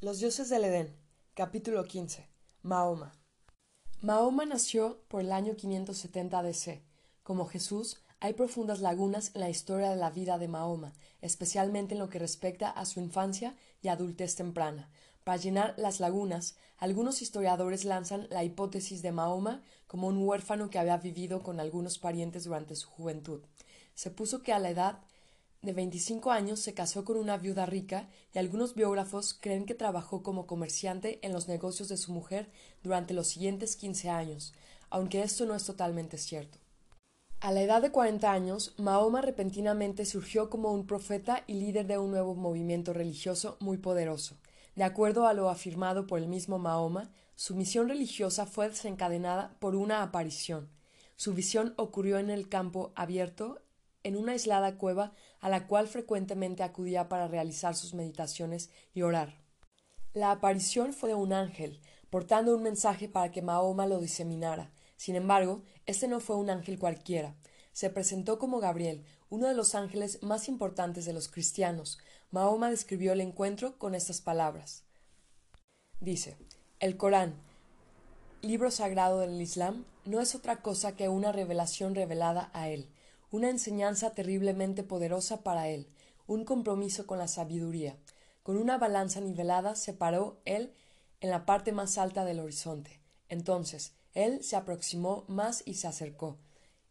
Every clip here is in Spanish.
Los dioses del Edén, capítulo 15. Mahoma. Mahoma nació por el año 570 DC. Como Jesús, hay profundas lagunas en la historia de la vida de Mahoma, especialmente en lo que respecta a su infancia y adultez temprana. Para llenar las lagunas, algunos historiadores lanzan la hipótesis de Mahoma como un huérfano que había vivido con algunos parientes durante su juventud. Se puso que a la edad de 25 años se casó con una viuda rica y algunos biógrafos creen que trabajó como comerciante en los negocios de su mujer durante los siguientes 15 años, aunque esto no es totalmente cierto. A la edad de 40 años, Mahoma repentinamente surgió como un profeta y líder de un nuevo movimiento religioso muy poderoso. De acuerdo a lo afirmado por el mismo Mahoma, su misión religiosa fue desencadenada por una aparición. Su visión ocurrió en el campo abierto en una aislada cueva a la cual frecuentemente acudía para realizar sus meditaciones y orar. La aparición fue de un ángel, portando un mensaje para que Mahoma lo diseminara. Sin embargo, este no fue un ángel cualquiera. Se presentó como Gabriel, uno de los ángeles más importantes de los cristianos. Mahoma describió el encuentro con estas palabras. Dice, el Corán, libro sagrado del Islam, no es otra cosa que una revelación revelada a él una enseñanza terriblemente poderosa para él, un compromiso con la sabiduría. Con una balanza nivelada se paró él en la parte más alta del horizonte. Entonces él se aproximó más y se acercó,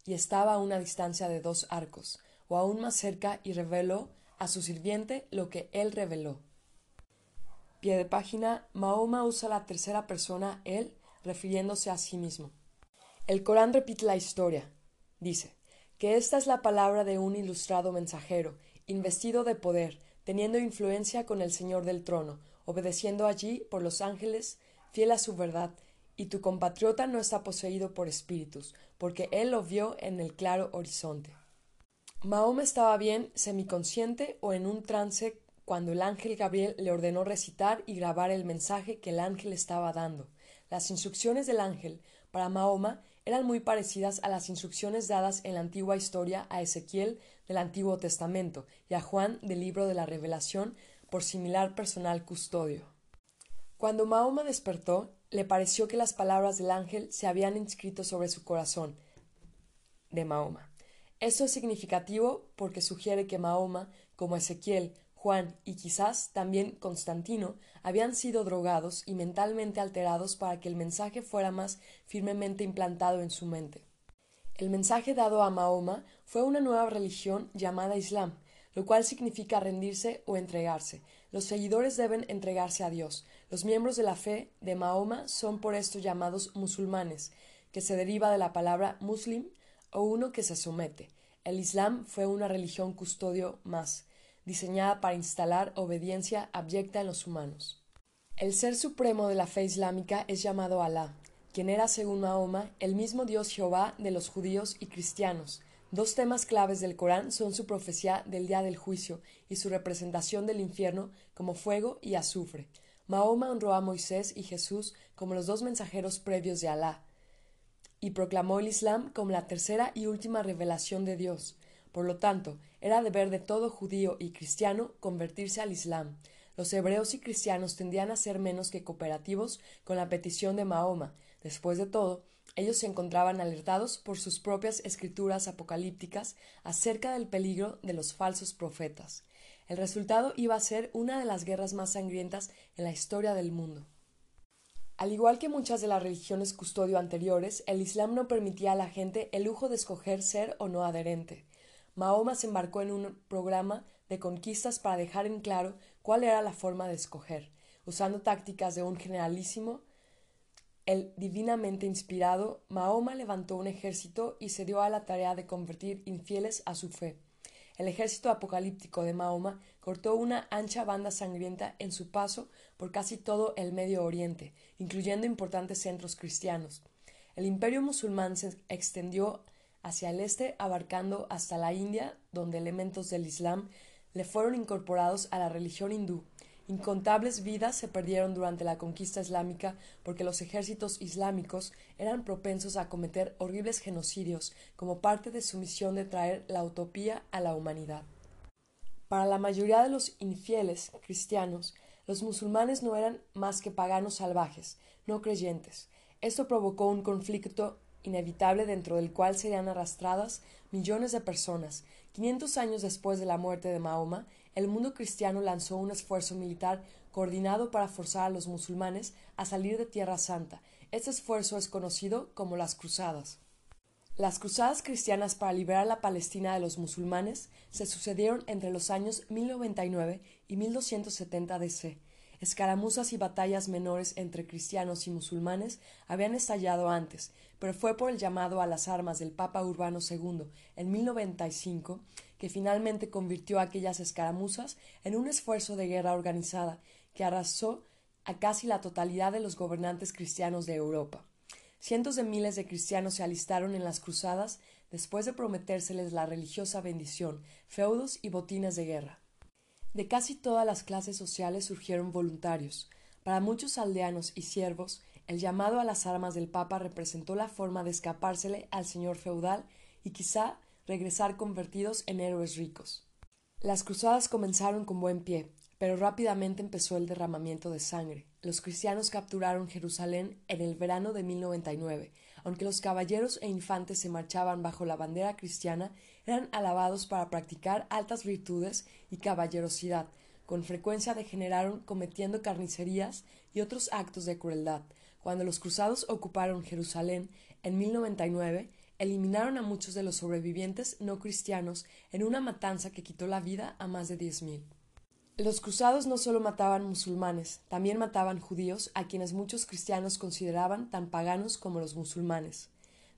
y estaba a una distancia de dos arcos, o aún más cerca, y reveló a su sirviente lo que él reveló. Pie de página Mahoma usa la tercera persona él refiriéndose a sí mismo. El Corán repite la historia. Dice que esta es la palabra de un ilustrado mensajero, investido de poder, teniendo influencia con el Señor del trono, obedeciendo allí por los ángeles, fiel a su verdad, y tu compatriota no está poseído por espíritus, porque él lo vio en el claro horizonte. Mahoma estaba bien semiconsciente o en un trance cuando el ángel Gabriel le ordenó recitar y grabar el mensaje que el ángel estaba dando. Las instrucciones del ángel para Mahoma eran muy parecidas a las instrucciones dadas en la antigua historia a Ezequiel del Antiguo Testamento y a Juan del libro de la Revelación por similar personal custodio. Cuando Mahoma despertó, le pareció que las palabras del ángel se habían inscrito sobre su corazón de Mahoma. Esto es significativo porque sugiere que Mahoma, como Ezequiel, Juan y quizás también Constantino habían sido drogados y mentalmente alterados para que el mensaje fuera más firmemente implantado en su mente. El mensaje dado a Mahoma fue una nueva religión llamada Islam, lo cual significa rendirse o entregarse. Los seguidores deben entregarse a Dios. Los miembros de la fe de Mahoma son por esto llamados musulmanes, que se deriva de la palabra muslim o uno que se somete. El Islam fue una religión custodio más diseñada para instalar obediencia abyecta en los humanos. El ser supremo de la fe islámica es llamado Alá, quien era, según Mahoma, el mismo Dios Jehová de los judíos y cristianos. Dos temas claves del Corán son su profecía del día del juicio y su representación del infierno como fuego y azufre. Mahoma honró a Moisés y Jesús como los dos mensajeros previos de Alá, y proclamó el Islam como la tercera y última revelación de Dios. Por lo tanto, era deber de todo judío y cristiano convertirse al Islam. Los hebreos y cristianos tendían a ser menos que cooperativos con la petición de Mahoma. Después de todo, ellos se encontraban alertados por sus propias escrituras apocalípticas acerca del peligro de los falsos profetas. El resultado iba a ser una de las guerras más sangrientas en la historia del mundo. Al igual que muchas de las religiones custodio anteriores, el Islam no permitía a la gente el lujo de escoger ser o no adherente. Mahoma se embarcó en un programa de conquistas para dejar en claro cuál era la forma de escoger, usando tácticas de un generalísimo. El divinamente inspirado, Mahoma levantó un ejército y se dio a la tarea de convertir infieles a su fe. El ejército apocalíptico de Mahoma cortó una ancha banda sangrienta en su paso por casi todo el Medio Oriente, incluyendo importantes centros cristianos. El imperio musulmán se extendió hacia el este abarcando hasta la India, donde elementos del Islam le fueron incorporados a la religión hindú. Incontables vidas se perdieron durante la conquista islámica porque los ejércitos islámicos eran propensos a cometer horribles genocidios como parte de su misión de traer la utopía a la humanidad. Para la mayoría de los infieles cristianos, Los musulmanes no eran más que paganos salvajes, no creyentes. Esto provocó un conflicto inevitable dentro del cual serían arrastradas millones de personas. Quinientos años después de la muerte de Mahoma, el mundo cristiano lanzó un esfuerzo militar coordinado para forzar a los musulmanes a salir de Tierra Santa. Este esfuerzo es conocido como las Cruzadas. Las cruzadas cristianas para liberar la Palestina de los musulmanes se sucedieron entre los años 1099 y 1270 DC. Escaramuzas y batallas menores entre cristianos y musulmanes habían estallado antes, pero fue por el llamado a las armas del Papa Urbano II en 1095 que finalmente convirtió aquellas escaramuzas en un esfuerzo de guerra organizada que arrasó a casi la totalidad de los gobernantes cristianos de Europa. Cientos de miles de cristianos se alistaron en las cruzadas después de prometérseles la religiosa bendición, feudos y botines de guerra. De casi todas las clases sociales surgieron voluntarios. Para muchos aldeanos y siervos, el llamado a las armas del Papa representó la forma de escapársele al señor feudal y quizá regresar convertidos en héroes ricos. Las cruzadas comenzaron con buen pie, pero rápidamente empezó el derramamiento de sangre. Los cristianos capturaron Jerusalén en el verano de 1099. Aunque los caballeros e infantes se marchaban bajo la bandera cristiana, eran alabados para practicar altas virtudes y caballerosidad. Con frecuencia degeneraron cometiendo carnicerías y otros actos de crueldad. Cuando los cruzados ocuparon Jerusalén en 1099, eliminaron a muchos de los sobrevivientes no cristianos en una matanza que quitó la vida a más de diez mil. Los cruzados no solo mataban musulmanes, también mataban judíos, a quienes muchos cristianos consideraban tan paganos como los musulmanes.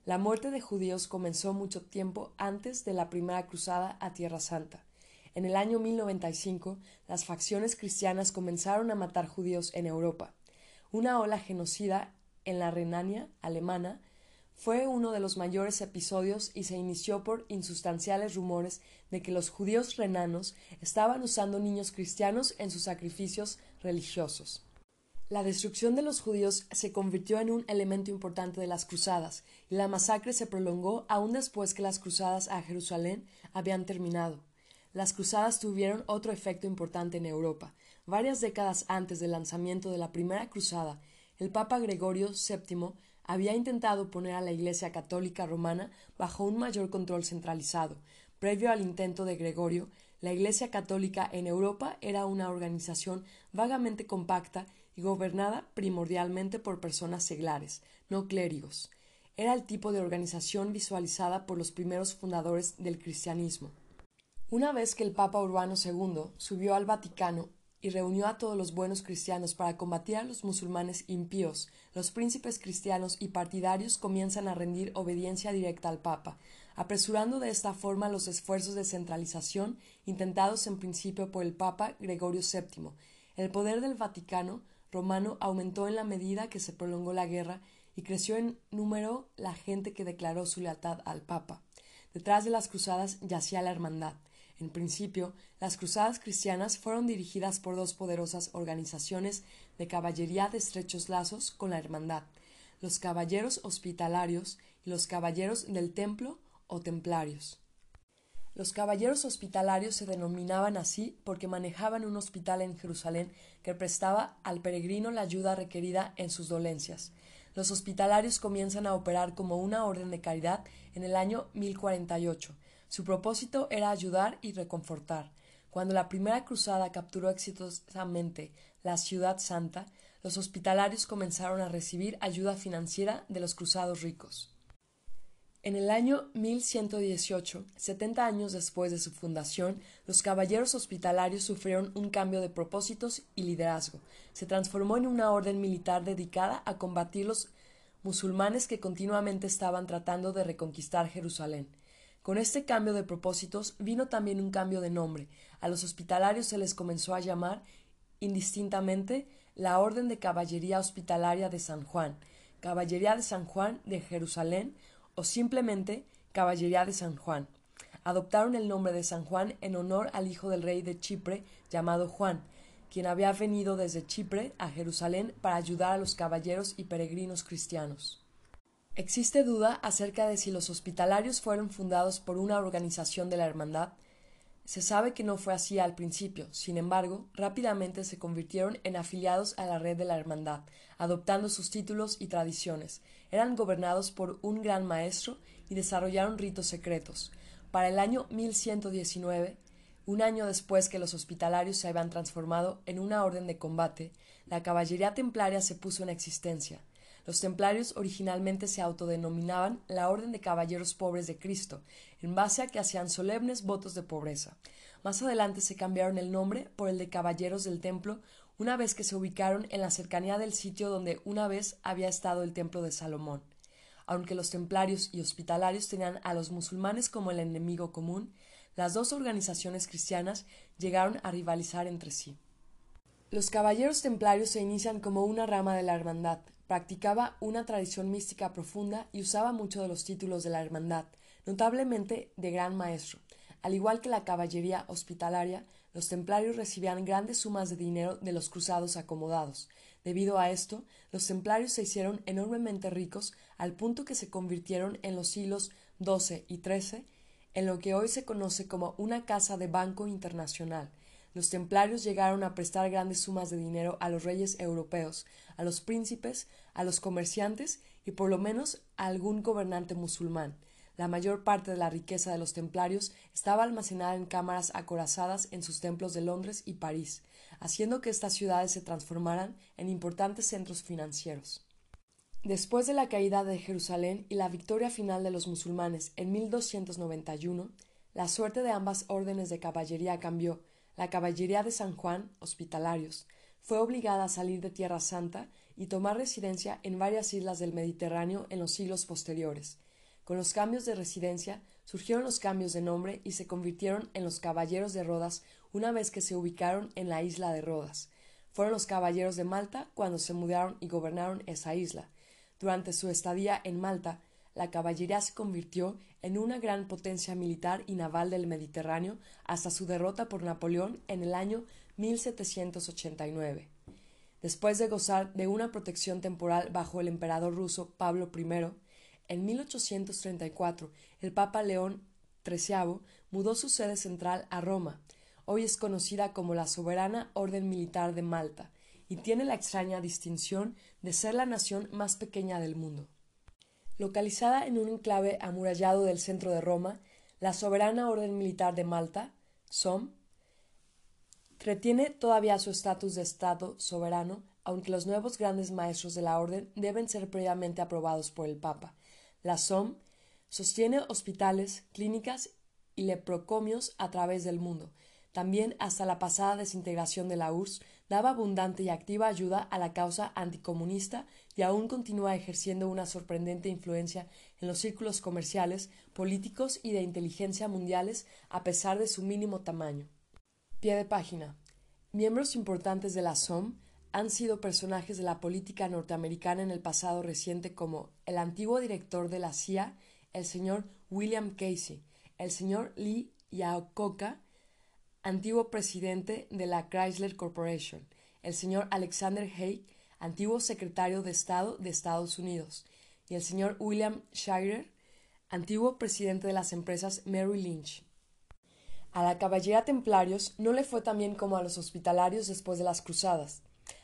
La muerte de judíos comenzó mucho tiempo antes de la primera cruzada a Tierra Santa. En el año 1095, las facciones cristianas comenzaron a matar judíos en Europa. Una ola genocida en la Renania alemana fue uno de los mayores episodios y se inició por insustanciales rumores de que los judíos renanos estaban usando niños cristianos en sus sacrificios religiosos. La destrucción de los judíos se convirtió en un elemento importante de las cruzadas, y la masacre se prolongó aún después que las cruzadas a Jerusalén habían terminado. Las cruzadas tuvieron otro efecto importante en Europa. Varias décadas antes del lanzamiento de la primera cruzada, el Papa Gregorio VII había intentado poner a la Iglesia católica romana bajo un mayor control centralizado. Previo al intento de Gregorio, la Iglesia católica en Europa era una organización vagamente compacta y gobernada primordialmente por personas seglares, no clérigos. Era el tipo de organización visualizada por los primeros fundadores del cristianismo. Una vez que el Papa Urbano II subió al Vaticano y reunió a todos los buenos cristianos para combatir a los musulmanes impíos, los príncipes cristianos y partidarios comienzan a rendir obediencia directa al Papa, apresurando de esta forma los esfuerzos de centralización intentados en principio por el Papa Gregorio VII. El poder del Vaticano romano aumentó en la medida que se prolongó la guerra y creció en número la gente que declaró su lealtad al Papa. Detrás de las cruzadas yacía la hermandad, en principio, las cruzadas cristianas fueron dirigidas por dos poderosas organizaciones de caballería de estrechos lazos con la Hermandad, los Caballeros Hospitalarios y los Caballeros del Templo o Templarios. Los caballeros hospitalarios se denominaban así porque manejaban un hospital en Jerusalén que prestaba al peregrino la ayuda requerida en sus dolencias. Los hospitalarios comienzan a operar como una orden de caridad en el año 1048 su propósito era ayudar y reconfortar. Cuando la primera cruzada capturó exitosamente la ciudad santa, los hospitalarios comenzaron a recibir ayuda financiera de los cruzados ricos. En el año 1118, setenta años después de su fundación, los caballeros hospitalarios sufrieron un cambio de propósitos y liderazgo. Se transformó en una orden militar dedicada a combatir los musulmanes que continuamente estaban tratando de reconquistar Jerusalén. Con este cambio de propósitos vino también un cambio de nombre. A los hospitalarios se les comenzó a llamar indistintamente la Orden de Caballería Hospitalaria de San Juan, Caballería de San Juan de Jerusalén o simplemente Caballería de San Juan. Adoptaron el nombre de San Juan en honor al hijo del rey de Chipre llamado Juan, quien había venido desde Chipre a Jerusalén para ayudar a los caballeros y peregrinos cristianos. Existe duda acerca de si los hospitalarios fueron fundados por una organización de la Hermandad. Se sabe que no fue así al principio, sin embargo, rápidamente se convirtieron en afiliados a la red de la Hermandad, adoptando sus títulos y tradiciones. Eran gobernados por un gran maestro y desarrollaron ritos secretos. Para el año 1119, un año después que los hospitalarios se habían transformado en una orden de combate, la caballería templaria se puso en existencia. Los templarios originalmente se autodenominaban la Orden de Caballeros Pobres de Cristo, en base a que hacían solemnes votos de pobreza. Más adelante se cambiaron el nombre por el de Caballeros del Templo, una vez que se ubicaron en la cercanía del sitio donde una vez había estado el templo de Salomón. Aunque los templarios y hospitalarios tenían a los musulmanes como el enemigo común, las dos organizaciones cristianas llegaron a rivalizar entre sí. Los caballeros templarios se inician como una rama de la hermandad, practicaba una tradición mística profunda y usaba mucho de los títulos de la hermandad, notablemente de gran maestro. Al igual que la caballería hospitalaria, los templarios recibían grandes sumas de dinero de los cruzados acomodados. Debido a esto, los templarios se hicieron enormemente ricos al punto que se convirtieron en los siglos XII y XIII en lo que hoy se conoce como una casa de banco internacional. Los templarios llegaron a prestar grandes sumas de dinero a los reyes europeos, a los príncipes, a los comerciantes y por lo menos a algún gobernante musulmán. La mayor parte de la riqueza de los templarios estaba almacenada en cámaras acorazadas en sus templos de Londres y París, haciendo que estas ciudades se transformaran en importantes centros financieros. Después de la caída de Jerusalén y la victoria final de los musulmanes en 1291, la suerte de ambas órdenes de caballería cambió. La caballería de San Juan, hospitalarios, fue obligada a salir de Tierra Santa y tomar residencia en varias islas del Mediterráneo en los siglos posteriores. Con los cambios de residencia surgieron los cambios de nombre y se convirtieron en los Caballeros de Rodas una vez que se ubicaron en la isla de Rodas. Fueron los Caballeros de Malta cuando se mudaron y gobernaron esa isla, durante su estadía en Malta, la caballería se convirtió en una gran potencia militar y naval del Mediterráneo hasta su derrota por Napoleón en el año 1789. Después de gozar de una protección temporal bajo el emperador ruso Pablo I, en 1834 el Papa León XIII mudó su sede central a Roma. Hoy es conocida como la Soberana Orden Militar de Malta y tiene la extraña distinción de ser la nación más pequeña del mundo. Localizada en un enclave amurallado del centro de Roma, la soberana orden militar de Malta, SOM, retiene todavía su estatus de Estado soberano, aunque los nuevos grandes maestros de la orden deben ser previamente aprobados por el Papa. La SOM sostiene hospitales, clínicas y leprocomios a través del mundo, también hasta la pasada desintegración de la URSS daba abundante y activa ayuda a la causa anticomunista y aún continúa ejerciendo una sorprendente influencia en los círculos comerciales, políticos y de inteligencia mundiales a pesar de su mínimo tamaño. Pie de página. Miembros importantes de la SOM han sido personajes de la política norteamericana en el pasado reciente como el antiguo director de la CIA, el señor William Casey, el señor Lee Iacocca, antiguo presidente de la Chrysler Corporation, el señor Alexander Haig, antiguo secretario de Estado de Estados Unidos, y el señor William Shirer, antiguo presidente de las empresas Mary Lynch. A la caballería templarios no le fue tan bien como a los hospitalarios después de las cruzadas.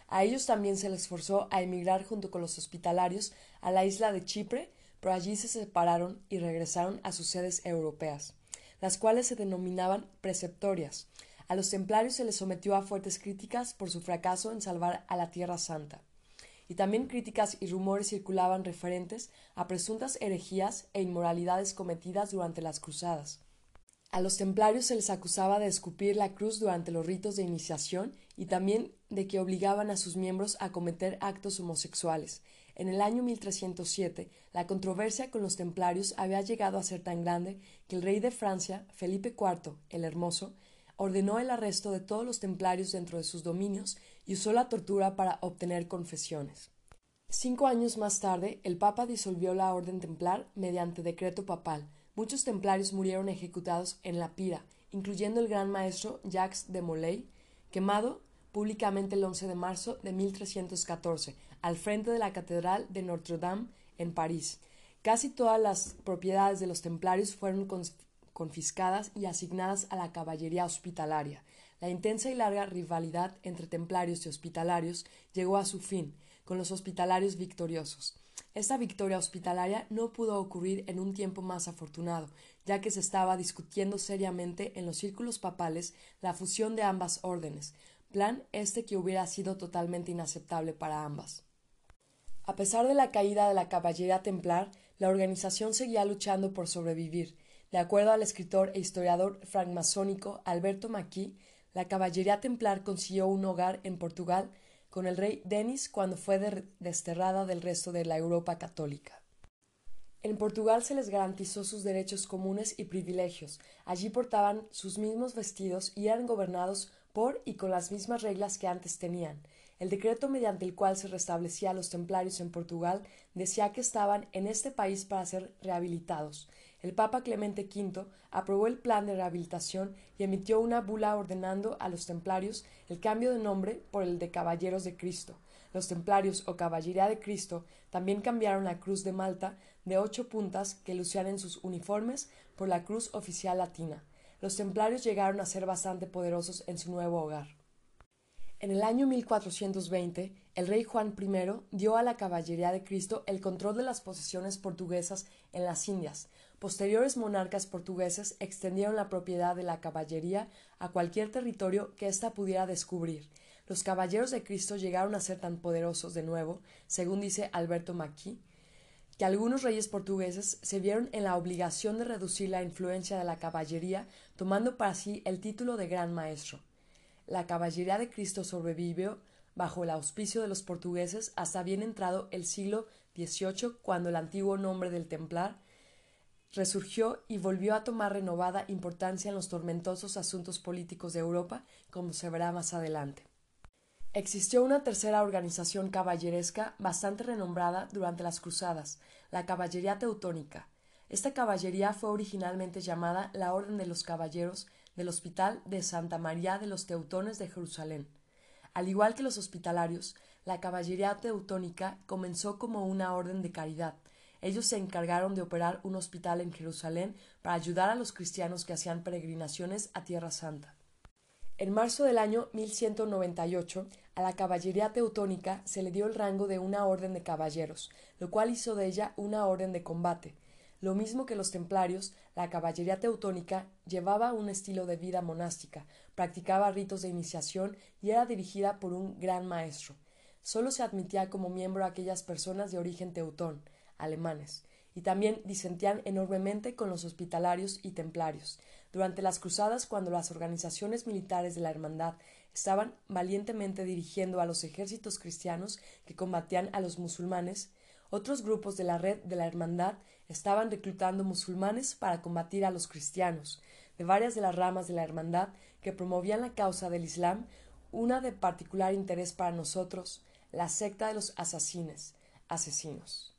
A ellos también se les forzó a emigrar junto con los hospitalarios a la isla de Chipre, pero allí se separaron y regresaron a sus sedes europeas las cuales se denominaban preceptorias. A los templarios se les sometió a fuertes críticas por su fracaso en salvar a la Tierra Santa. Y también críticas y rumores circulaban referentes a presuntas herejías e inmoralidades cometidas durante las cruzadas. A los templarios se les acusaba de escupir la cruz durante los ritos de iniciación y también de que obligaban a sus miembros a cometer actos homosexuales, en el año 1307, la controversia con los templarios había llegado a ser tan grande que el rey de Francia, Felipe IV el Hermoso, ordenó el arresto de todos los templarios dentro de sus dominios y usó la tortura para obtener confesiones. Cinco años más tarde, el Papa disolvió la orden templar mediante decreto papal. Muchos templarios murieron ejecutados en la pira, incluyendo el gran maestro Jacques de Molay, quemado públicamente el 11 de marzo de 1314, al frente de la Catedral de Notre Dame en París. Casi todas las propiedades de los templarios fueron confiscadas y asignadas a la caballería hospitalaria. La intensa y larga rivalidad entre templarios y hospitalarios llegó a su fin, con los hospitalarios victoriosos. Esta victoria hospitalaria no pudo ocurrir en un tiempo más afortunado, ya que se estaba discutiendo seriamente en los círculos papales la fusión de ambas órdenes, plan este que hubiera sido totalmente inaceptable para ambas. A pesar de la caída de la caballería templar, la organización seguía luchando por sobrevivir. De acuerdo al escritor e historiador francmasónico Alberto Maquis, la caballería templar consiguió un hogar en Portugal con el rey Denis cuando fue desterrada del resto de la Europa católica. En Portugal se les garantizó sus derechos comunes y privilegios. Allí portaban sus mismos vestidos y eran gobernados por y con las mismas reglas que antes tenían. El decreto mediante el cual se restablecía a los templarios en Portugal decía que estaban en este país para ser rehabilitados. El Papa Clemente V aprobó el plan de rehabilitación y emitió una bula ordenando a los templarios el cambio de nombre por el de Caballeros de Cristo. Los templarios o Caballería de Cristo también cambiaron la cruz de Malta de ocho puntas que lucían en sus uniformes por la cruz oficial latina. Los templarios llegaron a ser bastante poderosos en su nuevo hogar. En el año 1420, el rey Juan I dio a la Caballería de Cristo el control de las posesiones portuguesas en las Indias. Posteriores monarcas portugueses extendieron la propiedad de la caballería a cualquier territorio que ésta pudiera descubrir. Los caballeros de Cristo llegaron a ser tan poderosos de nuevo, según dice Alberto Maquis, que algunos reyes portugueses se vieron en la obligación de reducir la influencia de la caballería, tomando para sí el título de Gran Maestro la caballería de Cristo sobrevivió bajo el auspicio de los portugueses hasta bien entrado el siglo XVIII, cuando el antiguo nombre del templar resurgió y volvió a tomar renovada importancia en los tormentosos asuntos políticos de Europa, como se verá más adelante. Existió una tercera organización caballeresca bastante renombrada durante las Cruzadas, la Caballería Teutónica. Esta caballería fue originalmente llamada la Orden de los Caballeros del Hospital de Santa María de los Teutones de Jerusalén. Al igual que los hospitalarios, la caballería teutónica comenzó como una orden de caridad. Ellos se encargaron de operar un hospital en Jerusalén para ayudar a los cristianos que hacían peregrinaciones a Tierra Santa. En marzo del año 1198, a la caballería teutónica se le dio el rango de una orden de caballeros, lo cual hizo de ella una orden de combate, lo mismo que los templarios, la caballería teutónica llevaba un estilo de vida monástica, practicaba ritos de iniciación y era dirigida por un gran maestro. Solo se admitía como miembro a aquellas personas de origen teutón, alemanes, y también disentían enormemente con los hospitalarios y templarios. Durante las cruzadas, cuando las organizaciones militares de la hermandad estaban valientemente dirigiendo a los ejércitos cristianos que combatían a los musulmanes, otros grupos de la red de la hermandad estaban reclutando musulmanes para combatir a los cristianos. De varias de las ramas de la hermandad que promovían la causa del Islam, una de particular interés para nosotros, la secta de los asesines, asesinos.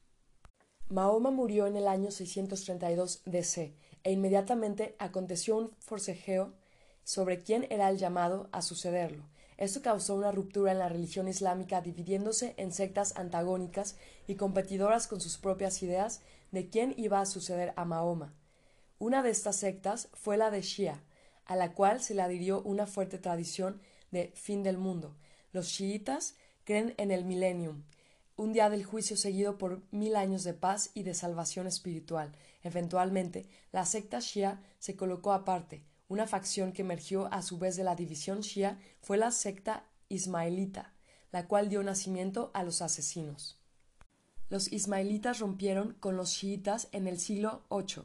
Mahoma murió en el año 632 DC e inmediatamente aconteció un forcejeo sobre quién era el llamado a sucederlo. Esto causó una ruptura en la religión islámica dividiéndose en sectas antagónicas y competidoras con sus propias ideas de quién iba a suceder a Mahoma. Una de estas sectas fue la de Shia, a la cual se le adhirió una fuerte tradición de fin del mundo. Los chiitas creen en el millennium, un día del juicio seguido por mil años de paz y de salvación espiritual. Eventualmente, la secta Shia se colocó aparte. Una facción que emergió a su vez de la división Shia fue la secta ismaelita, la cual dio nacimiento a los asesinos. Los ismaelitas rompieron con los chiitas en el siglo VIII.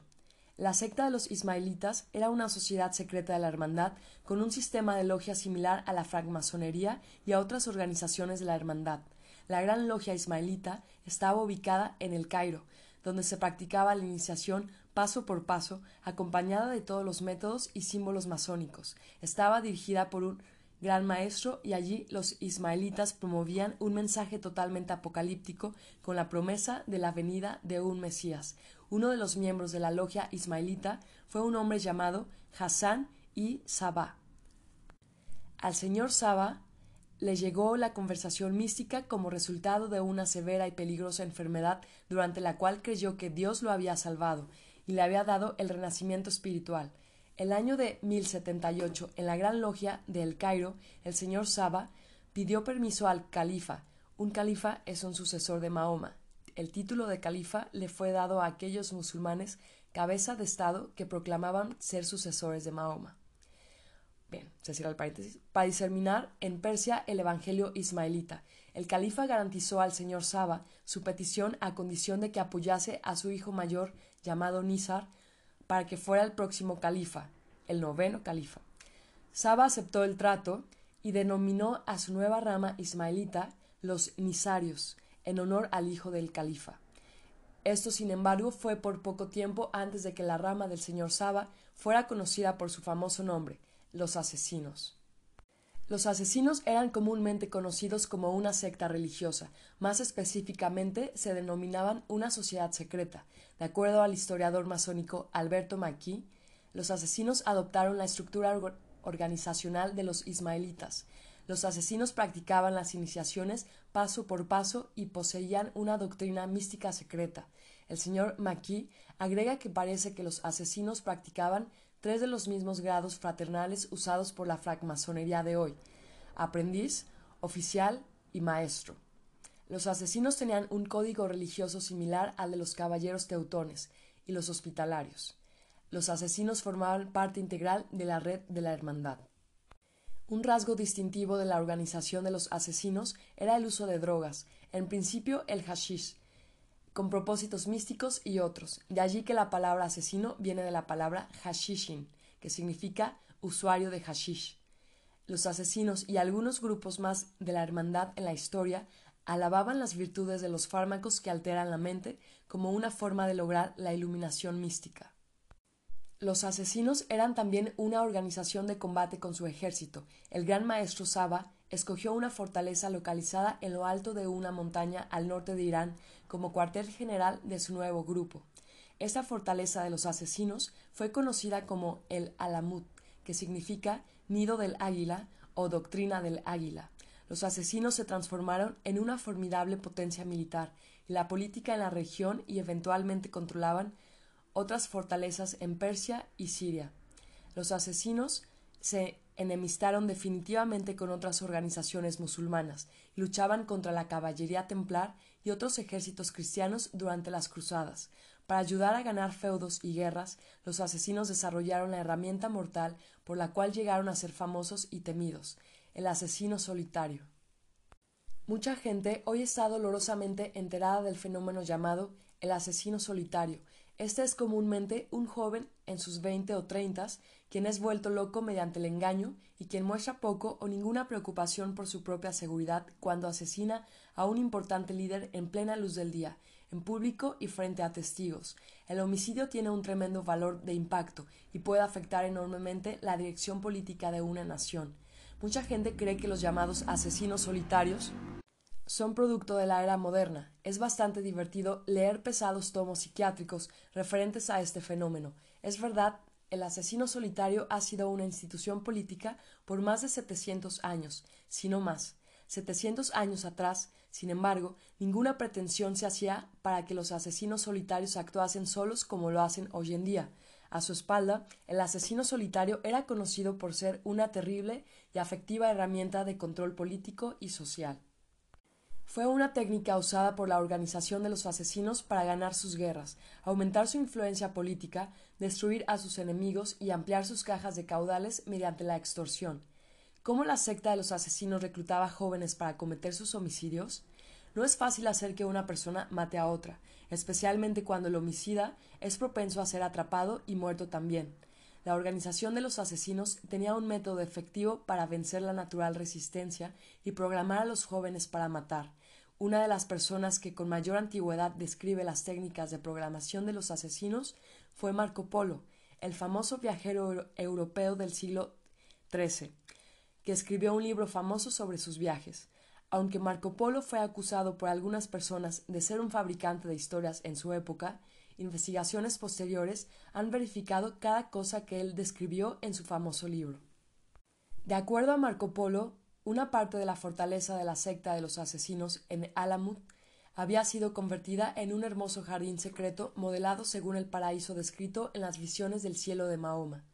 La secta de los ismaelitas era una sociedad secreta de la hermandad con un sistema de logia similar a la francmasonería y a otras organizaciones de la hermandad. La gran logia ismaelita estaba ubicada en el Cairo, donde se practicaba la iniciación paso por paso, acompañada de todos los métodos y símbolos masónicos. Estaba dirigida por un gran maestro y allí los ismaelitas promovían un mensaje totalmente apocalíptico con la promesa de la venida de un Mesías. Uno de los miembros de la logia ismaelita fue un hombre llamado Hassan y Saba. Al señor Saba le llegó la conversación mística como resultado de una severa y peligrosa enfermedad durante la cual creyó que Dios lo había salvado y le había dado el renacimiento espiritual. El año de 1078, en la Gran Logia de El Cairo, el señor Saba pidió permiso al califa. Un califa es un sucesor de Mahoma. El título de califa le fue dado a aquellos musulmanes cabeza de Estado que proclamaban ser sucesores de Mahoma. Bien, se cierra el paréntesis. Para diseminar en Persia el Evangelio ismaelita, el califa garantizó al señor Saba su petición a condición de que apoyase a su hijo mayor, llamado Nizar, para que fuera el próximo califa, el noveno califa. Saba aceptó el trato y denominó a su nueva rama ismaelita los Nizarios, en honor al hijo del califa. Esto, sin embargo, fue por poco tiempo antes de que la rama del señor Saba fuera conocida por su famoso nombre, los asesinos. Los asesinos eran comúnmente conocidos como una secta religiosa, más específicamente se denominaban una sociedad secreta. De acuerdo al historiador masónico Alberto Maquis, los asesinos adoptaron la estructura organizacional de los ismaelitas. Los asesinos practicaban las iniciaciones paso por paso y poseían una doctrina mística secreta. El señor Maquis agrega que parece que los asesinos practicaban tres de los mismos grados fraternales usados por la francmasonería de hoy, aprendiz, oficial y maestro. Los asesinos tenían un código religioso similar al de los caballeros teutones y los hospitalarios. Los asesinos formaban parte integral de la red de la hermandad. Un rasgo distintivo de la organización de los asesinos era el uso de drogas, en principio el hashish, con propósitos místicos y otros. De allí que la palabra asesino viene de la palabra hashishin, que significa usuario de hashish. Los asesinos y algunos grupos más de la hermandad en la historia alababan las virtudes de los fármacos que alteran la mente como una forma de lograr la iluminación mística. Los asesinos eran también una organización de combate con su ejército. El gran maestro Saba escogió una fortaleza localizada en lo alto de una montaña al norte de Irán como cuartel general de su nuevo grupo. Esta fortaleza de los asesinos fue conocida como el Alamut, que significa nido del águila o doctrina del águila. Los asesinos se transformaron en una formidable potencia militar y la política en la región y eventualmente controlaban otras fortalezas en Persia y Siria. Los asesinos se enemistaron definitivamente con otras organizaciones musulmanas y luchaban contra la caballería templar y otros ejércitos cristianos durante las cruzadas. Para ayudar a ganar feudos y guerras, los asesinos desarrollaron la herramienta mortal por la cual llegaron a ser famosos y temidos, el asesino solitario. Mucha gente hoy está dolorosamente enterada del fenómeno llamado el asesino solitario. Este es comúnmente un joven en sus veinte o treintas quien es vuelto loco mediante el engaño y quien muestra poco o ninguna preocupación por su propia seguridad cuando asesina a un importante líder en plena luz del día, en público y frente a testigos. El homicidio tiene un tremendo valor de impacto y puede afectar enormemente la dirección política de una nación. Mucha gente cree que los llamados asesinos solitarios son producto de la era moderna. Es bastante divertido leer pesados tomos psiquiátricos referentes a este fenómeno. Es verdad el asesino solitario ha sido una institución política por más de 700 años, si no más. 700 años atrás, sin embargo, ninguna pretensión se hacía para que los asesinos solitarios actuasen solos como lo hacen hoy en día. A su espalda, el asesino solitario era conocido por ser una terrible y afectiva herramienta de control político y social. Fue una técnica usada por la organización de los asesinos para ganar sus guerras, aumentar su influencia política, destruir a sus enemigos y ampliar sus cajas de caudales mediante la extorsión. ¿Cómo la secta de los asesinos reclutaba jóvenes para cometer sus homicidios? No es fácil hacer que una persona mate a otra, especialmente cuando el homicida es propenso a ser atrapado y muerto también. La organización de los asesinos tenía un método efectivo para vencer la natural resistencia y programar a los jóvenes para matar, una de las personas que con mayor antigüedad describe las técnicas de programación de los asesinos fue Marco Polo, el famoso viajero europeo del siglo XIII, que escribió un libro famoso sobre sus viajes. Aunque Marco Polo fue acusado por algunas personas de ser un fabricante de historias en su época, investigaciones posteriores han verificado cada cosa que él describió en su famoso libro. De acuerdo a Marco Polo, una parte de la fortaleza de la secta de los asesinos en Alamut había sido convertida en un hermoso jardín secreto modelado según el paraíso descrito en las visiones del cielo de Mahoma.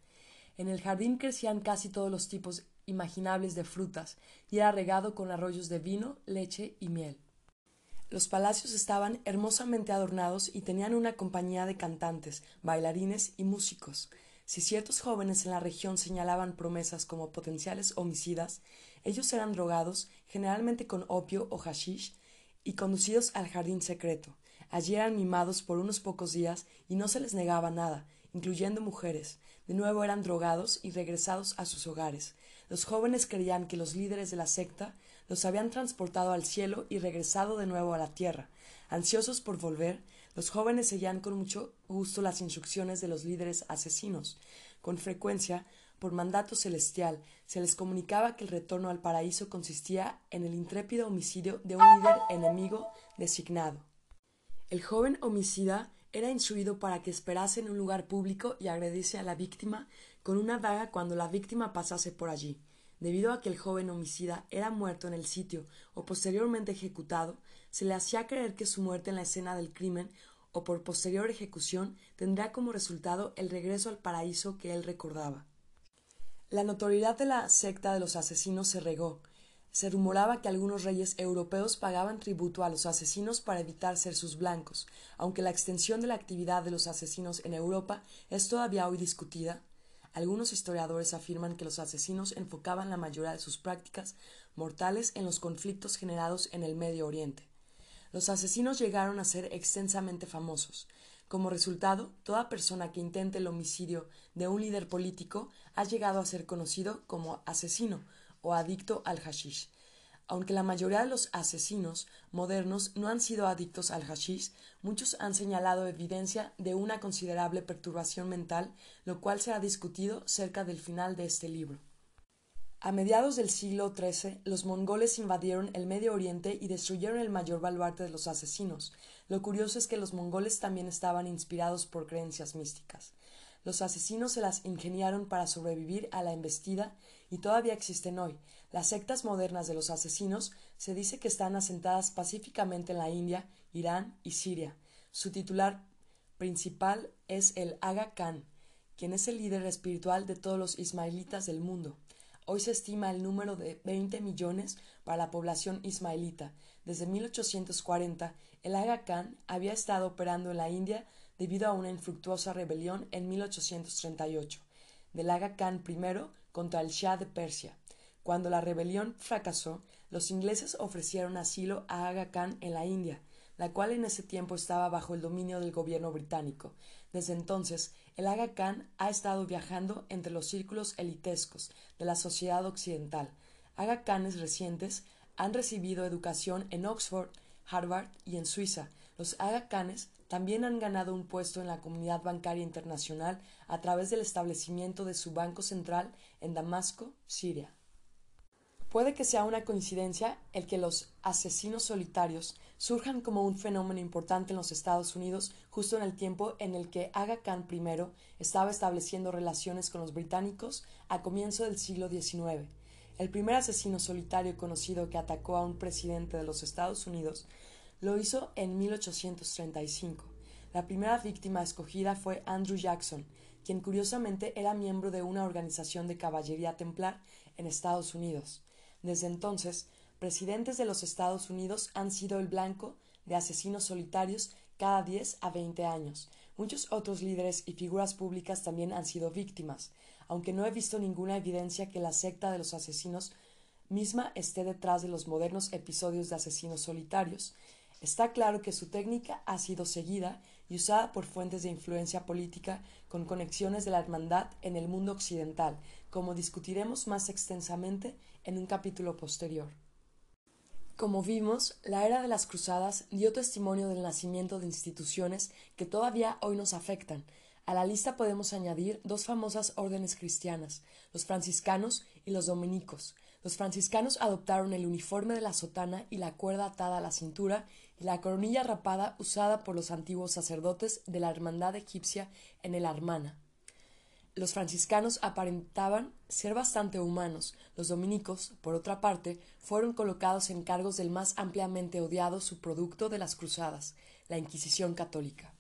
En el jardín crecían casi todos los tipos imaginables de frutas y era regado con arroyos de vino, leche y miel. Los palacios estaban hermosamente adornados y tenían una compañía de cantantes, bailarines y músicos. Si ciertos jóvenes en la región señalaban promesas como potenciales homicidas, ellos eran drogados, generalmente con opio o hashish, y conducidos al jardín secreto. Allí eran mimados por unos pocos días y no se les negaba nada, incluyendo mujeres. De nuevo eran drogados y regresados a sus hogares. Los jóvenes creían que los líderes de la secta los habían transportado al cielo y regresado de nuevo a la tierra. Ansiosos por volver, los jóvenes seguían con mucho gusto las instrucciones de los líderes asesinos. Con frecuencia, por mandato celestial, se les comunicaba que el retorno al paraíso consistía en el intrépido homicidio de un líder enemigo designado. El joven homicida era instruido para que esperase en un lugar público y agrediese a la víctima con una daga cuando la víctima pasase por allí. Debido a que el joven homicida era muerto en el sitio o posteriormente ejecutado, se le hacía creer que su muerte en la escena del crimen o por posterior ejecución tendría como resultado el regreso al paraíso que él recordaba. La notoriedad de la secta de los asesinos se regó. Se rumoraba que algunos reyes europeos pagaban tributo a los asesinos para evitar ser sus blancos, aunque la extensión de la actividad de los asesinos en Europa es todavía hoy discutida. Algunos historiadores afirman que los asesinos enfocaban la mayoría de sus prácticas mortales en los conflictos generados en el Medio Oriente. Los asesinos llegaron a ser extensamente famosos. Como resultado, toda persona que intente el homicidio de un líder político ha llegado a ser conocido como asesino o adicto al hashish. Aunque la mayoría de los asesinos modernos no han sido adictos al hashish, muchos han señalado evidencia de una considerable perturbación mental, lo cual será discutido cerca del final de este libro. A mediados del siglo XIII, los mongoles invadieron el Medio Oriente y destruyeron el mayor baluarte de los asesinos. Lo curioso es que los mongoles también estaban inspirados por creencias místicas. Los asesinos se las ingeniaron para sobrevivir a la embestida y todavía existen hoy. Las sectas modernas de los asesinos se dice que están asentadas pacíficamente en la India, Irán y Siria. Su titular principal es el Aga Khan, quien es el líder espiritual de todos los ismaelitas del mundo. Hoy se estima el número de 20 millones para la población ismaelita. Desde 1840, el Aga Khan había estado operando en la India debido a una infructuosa rebelión en 1838 del Aga Khan I contra el Shah de Persia. Cuando la rebelión fracasó, los ingleses ofrecieron asilo a Aga Khan en la India, la cual en ese tiempo estaba bajo el dominio del gobierno británico. Desde entonces, el Aga Khan ha estado viajando entre los círculos elitescos de la sociedad occidental. Aga Khanes recientes han recibido educación en Oxford, Harvard y en Suiza. Los Aga Khanes también han ganado un puesto en la comunidad bancaria internacional a través del establecimiento de su banco central en Damasco, Siria. Puede que sea una coincidencia el que los asesinos solitarios surjan como un fenómeno importante en los Estados Unidos justo en el tiempo en el que Aga Khan I estaba estableciendo relaciones con los británicos a comienzo del siglo XIX. El primer asesino solitario conocido que atacó a un presidente de los Estados Unidos lo hizo en 1835. La primera víctima escogida fue Andrew Jackson, quien curiosamente era miembro de una organización de caballería templar en Estados Unidos. Desde entonces, presidentes de los Estados Unidos han sido el blanco de asesinos solitarios cada 10 a 20 años. Muchos otros líderes y figuras públicas también han sido víctimas, aunque no he visto ninguna evidencia que la secta de los asesinos misma esté detrás de los modernos episodios de asesinos solitarios. Está claro que su técnica ha sido seguida y usada por fuentes de influencia política con conexiones de la hermandad en el mundo occidental, como discutiremos más extensamente en un capítulo posterior. Como vimos, la era de las cruzadas dio testimonio del nacimiento de instituciones que todavía hoy nos afectan. A la lista podemos añadir dos famosas órdenes cristianas, los franciscanos y los dominicos. Los franciscanos adoptaron el uniforme de la sotana y la cuerda atada a la cintura la coronilla rapada usada por los antiguos sacerdotes de la hermandad egipcia en el Armana. Los franciscanos aparentaban ser bastante humanos. Los dominicos, por otra parte, fueron colocados en cargos del más ampliamente odiado subproducto de las cruzadas, la Inquisición católica.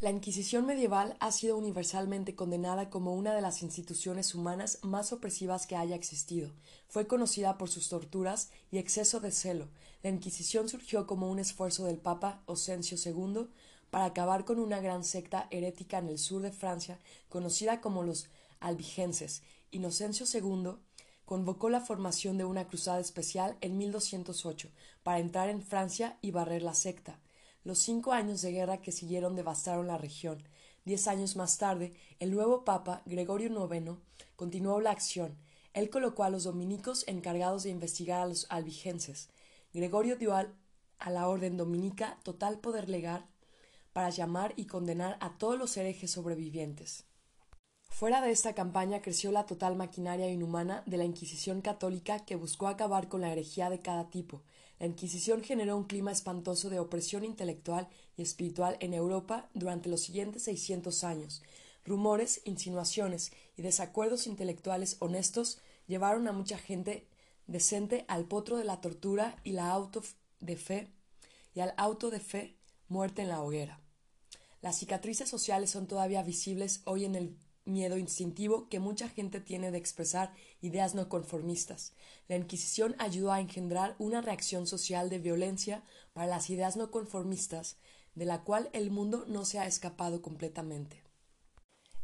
La Inquisición medieval ha sido universalmente condenada como una de las instituciones humanas más opresivas que haya existido. Fue conocida por sus torturas y exceso de celo. La Inquisición surgió como un esfuerzo del Papa Osencio II para acabar con una gran secta herética en el sur de Francia conocida como los albigenses. Inocencio II convocó la formación de una cruzada especial en 1208 para entrar en Francia y barrer la secta. Los cinco años de guerra que siguieron devastaron la región. Diez años más tarde, el nuevo Papa, Gregorio IX, continuó la acción. Él colocó a los dominicos encargados de investigar a los albigenses. Gregorio dio a la orden dominica total poder legal para llamar y condenar a todos los herejes sobrevivientes. Fuera de esta campaña creció la total maquinaria inhumana de la Inquisición católica que buscó acabar con la herejía de cada tipo, la Inquisición generó un clima espantoso de opresión intelectual y espiritual en Europa durante los siguientes seiscientos años. Rumores, insinuaciones y desacuerdos intelectuales honestos llevaron a mucha gente decente al potro de la tortura y la auto de fe y al auto de fe muerte en la hoguera. Las cicatrices sociales son todavía visibles hoy en el miedo instintivo que mucha gente tiene de expresar ideas no conformistas. La Inquisición ayudó a engendrar una reacción social de violencia para las ideas no conformistas, de la cual el mundo no se ha escapado completamente.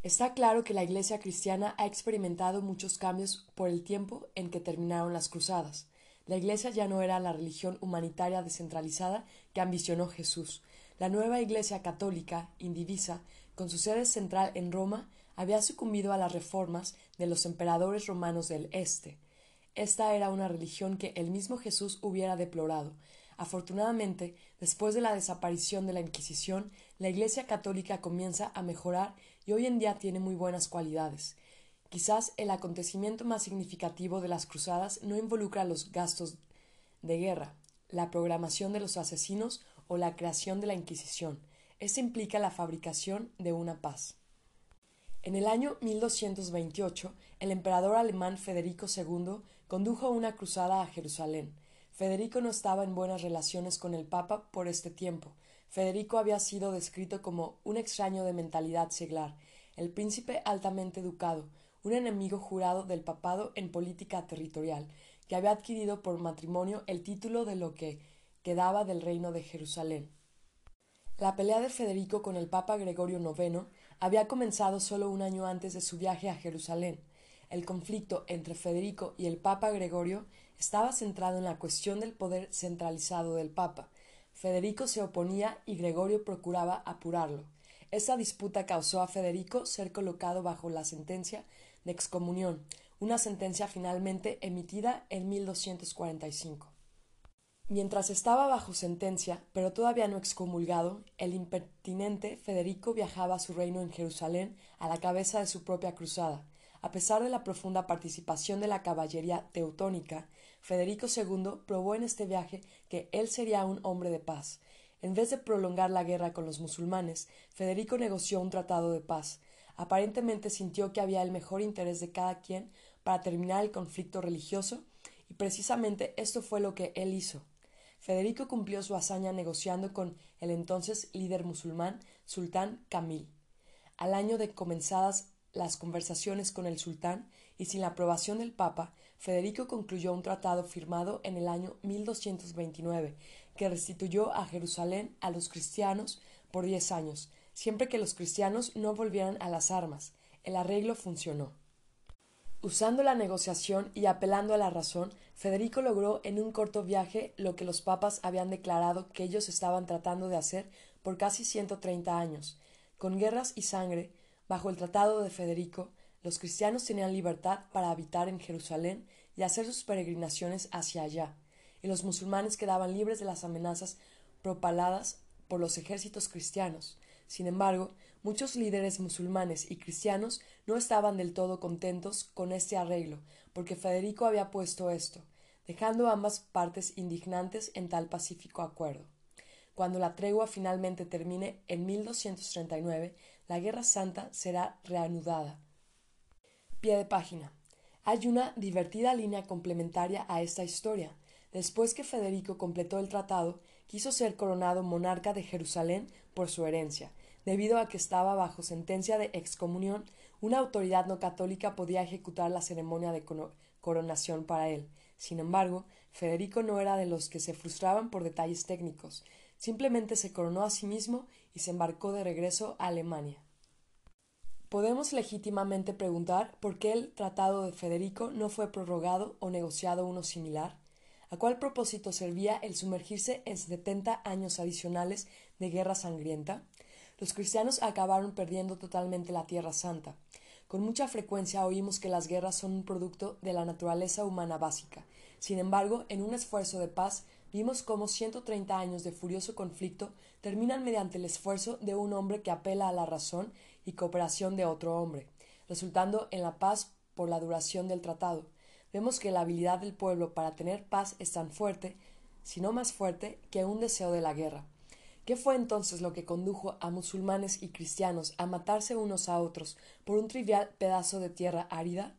Está claro que la Iglesia cristiana ha experimentado muchos cambios por el tiempo en que terminaron las cruzadas. La Iglesia ya no era la religión humanitaria descentralizada que ambicionó Jesús. La nueva Iglesia católica, indivisa, con su sede central en Roma, había sucumbido a las reformas de los emperadores romanos del Este. Esta era una religión que el mismo Jesús hubiera deplorado. Afortunadamente, después de la desaparición de la Inquisición, la Iglesia católica comienza a mejorar y hoy en día tiene muy buenas cualidades. Quizás el acontecimiento más significativo de las cruzadas no involucra los gastos de guerra, la programación de los asesinos o la creación de la Inquisición. Este implica la fabricación de una paz. En el año 1228, el emperador alemán Federico II condujo una cruzada a Jerusalén. Federico no estaba en buenas relaciones con el Papa por este tiempo. Federico había sido descrito como un extraño de mentalidad seglar, el príncipe altamente educado, un enemigo jurado del papado en política territorial, que había adquirido por matrimonio el título de lo que quedaba del reino de Jerusalén. La pelea de Federico con el Papa Gregorio IX había comenzado solo un año antes de su viaje a Jerusalén. El conflicto entre Federico y el Papa Gregorio estaba centrado en la cuestión del poder centralizado del Papa. Federico se oponía y Gregorio procuraba apurarlo. Esta disputa causó a Federico ser colocado bajo la sentencia de excomunión, una sentencia finalmente emitida en 1245. Mientras estaba bajo sentencia, pero todavía no excomulgado, el impertinente Federico viajaba a su reino en Jerusalén a la cabeza de su propia cruzada. A pesar de la profunda participación de la caballería teutónica, Federico II probó en este viaje que él sería un hombre de paz. En vez de prolongar la guerra con los musulmanes, Federico negoció un tratado de paz. Aparentemente sintió que había el mejor interés de cada quien para terminar el conflicto religioso, y precisamente esto fue lo que él hizo. Federico cumplió su hazaña negociando con el entonces líder musulmán Sultán Camil. Al año de comenzadas las conversaciones con el sultán y sin la aprobación del papa, Federico concluyó un tratado firmado en el año 1229 que restituyó a Jerusalén a los cristianos por diez años, siempre que los cristianos no volvieran a las armas. El arreglo funcionó. Usando la negociación y apelando a la razón, Federico logró en un corto viaje lo que los papas habían declarado que ellos estaban tratando de hacer por casi ciento treinta años. Con guerras y sangre, bajo el tratado de Federico, los cristianos tenían libertad para habitar en Jerusalén y hacer sus peregrinaciones hacia allá, y los musulmanes quedaban libres de las amenazas propaladas por los ejércitos cristianos. Sin embargo, muchos líderes musulmanes y cristianos no estaban del todo contentos con este arreglo, porque Federico había puesto esto, dejando ambas partes indignantes en tal pacífico acuerdo. Cuando la tregua finalmente termine en 1239, la Guerra Santa será reanudada. Pie de página. Hay una divertida línea complementaria a esta historia. Después que Federico completó el tratado, quiso ser coronado monarca de Jerusalén por su herencia. Debido a que estaba bajo sentencia de excomunión, una autoridad no católica podía ejecutar la ceremonia de coronación para él. Sin embargo, Federico no era de los que se frustraban por detalles técnicos. Simplemente se coronó a sí mismo y se embarcó de regreso a Alemania. Podemos legítimamente preguntar por qué el Tratado de Federico no fue prorrogado o negociado uno similar. ¿A cuál propósito servía el sumergirse en setenta años adicionales de guerra sangrienta? Los cristianos acabaron perdiendo totalmente la Tierra Santa. Con mucha frecuencia oímos que las guerras son un producto de la naturaleza humana básica. Sin embargo, en un esfuerzo de paz, vimos cómo 130 años de furioso conflicto terminan mediante el esfuerzo de un hombre que apela a la razón y cooperación de otro hombre, resultando en la paz por la duración del tratado. Vemos que la habilidad del pueblo para tener paz es tan fuerte, si no más fuerte, que un deseo de la guerra. ¿Qué fue entonces lo que condujo a musulmanes y cristianos a matarse unos a otros por un trivial pedazo de tierra árida?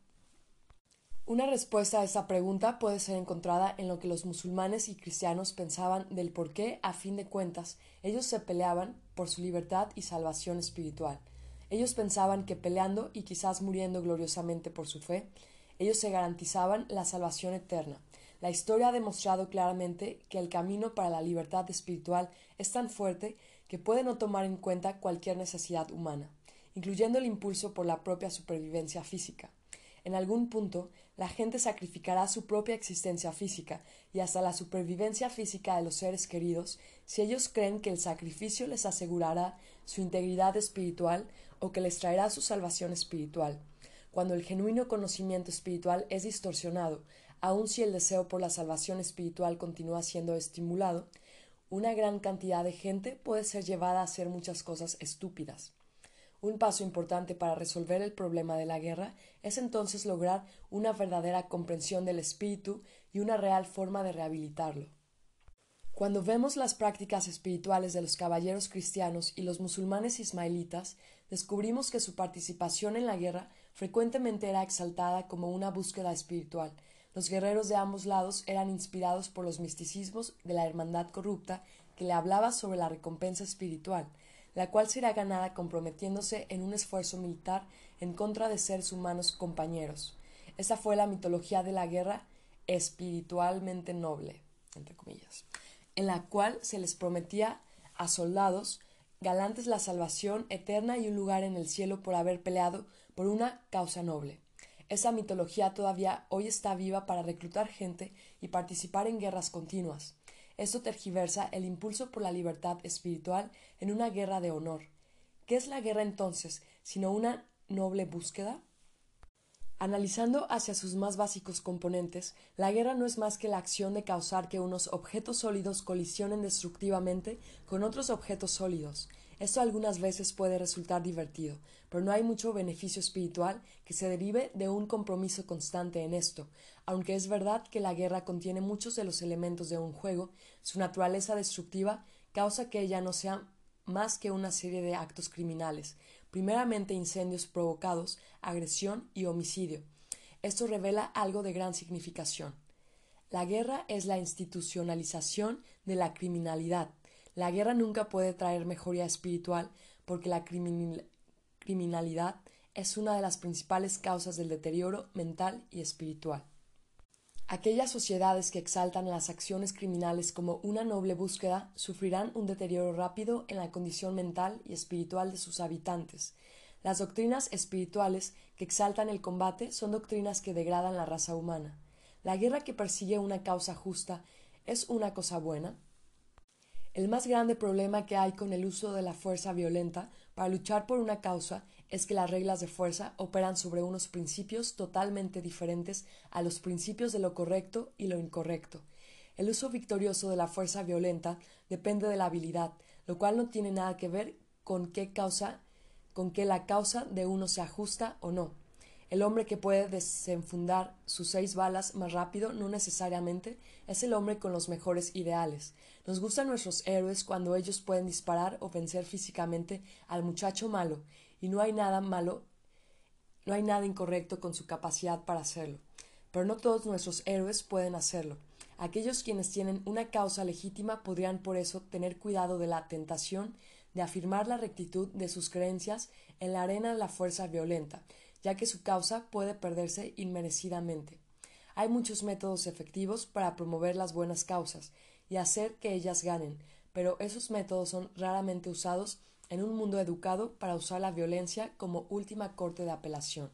Una respuesta a esa pregunta puede ser encontrada en lo que los musulmanes y cristianos pensaban del por qué, a fin de cuentas, ellos se peleaban por su libertad y salvación espiritual. Ellos pensaban que peleando y quizás muriendo gloriosamente por su fe, ellos se garantizaban la salvación eterna. La historia ha demostrado claramente que el camino para la libertad espiritual es tan fuerte que puede no tomar en cuenta cualquier necesidad humana, incluyendo el impulso por la propia supervivencia física. En algún punto, la gente sacrificará su propia existencia física y hasta la supervivencia física de los seres queridos si ellos creen que el sacrificio les asegurará su integridad espiritual o que les traerá su salvación espiritual. Cuando el genuino conocimiento espiritual es distorsionado, aun si el deseo por la salvación espiritual continúa siendo estimulado, una gran cantidad de gente puede ser llevada a hacer muchas cosas estúpidas. Un paso importante para resolver el problema de la guerra es entonces lograr una verdadera comprensión del espíritu y una real forma de rehabilitarlo. Cuando vemos las prácticas espirituales de los caballeros cristianos y los musulmanes ismaelitas, descubrimos que su participación en la guerra frecuentemente era exaltada como una búsqueda espiritual. Los guerreros de ambos lados eran inspirados por los misticismos de la hermandad corrupta que le hablaba sobre la recompensa espiritual, la cual será ganada comprometiéndose en un esfuerzo militar en contra de seres humanos compañeros. Esa fue la mitología de la guerra espiritualmente noble, entre en la cual se les prometía a soldados galantes la salvación eterna y un lugar en el cielo por haber peleado por una causa noble. Esa mitología todavía hoy está viva para reclutar gente y participar en guerras continuas. Esto tergiversa el impulso por la libertad espiritual en una guerra de honor. ¿Qué es la guerra entonces, sino una noble búsqueda? Analizando hacia sus más básicos componentes, la guerra no es más que la acción de causar que unos objetos sólidos colisionen destructivamente con otros objetos sólidos. Esto algunas veces puede resultar divertido, pero no hay mucho beneficio espiritual que se derive de un compromiso constante en esto. Aunque es verdad que la guerra contiene muchos de los elementos de un juego, su naturaleza destructiva causa que ella no sea más que una serie de actos criminales, primeramente incendios provocados, agresión y homicidio. Esto revela algo de gran significación. La guerra es la institucionalización de la criminalidad. La guerra nunca puede traer mejoría espiritual porque la criminalidad es una de las principales causas del deterioro mental y espiritual. Aquellas sociedades que exaltan las acciones criminales como una noble búsqueda sufrirán un deterioro rápido en la condición mental y espiritual de sus habitantes. Las doctrinas espirituales que exaltan el combate son doctrinas que degradan la raza humana. La guerra que persigue una causa justa es una cosa buena. El más grande problema que hay con el uso de la fuerza violenta para luchar por una causa es que las reglas de fuerza operan sobre unos principios totalmente diferentes a los principios de lo correcto y lo incorrecto. El uso victorioso de la fuerza violenta depende de la habilidad, lo cual no tiene nada que ver con qué causa, con que la causa de uno sea justa o no. El hombre que puede desenfundar sus seis balas más rápido no necesariamente es el hombre con los mejores ideales. Nos gustan nuestros héroes cuando ellos pueden disparar o vencer físicamente al muchacho malo, y no hay nada malo No hay nada incorrecto con su capacidad para hacerlo. Pero no todos nuestros héroes pueden hacerlo. Aquellos quienes tienen una causa legítima podrían por eso tener cuidado de la tentación de afirmar la rectitud de sus creencias en la arena de la fuerza violenta, ya que su causa puede perderse inmerecidamente. Hay muchos métodos efectivos para promover las buenas causas y hacer que ellas ganen, pero esos métodos son raramente usados en un mundo educado para usar la violencia como última corte de apelación.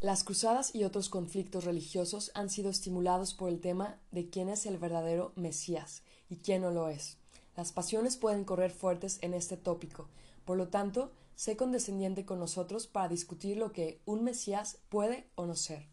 Las cruzadas y otros conflictos religiosos han sido estimulados por el tema de quién es el verdadero Mesías y quién no lo es. Las pasiones pueden correr fuertes en este tópico, por lo tanto, sé condescendiente con nosotros para discutir lo que un Mesías puede o no ser.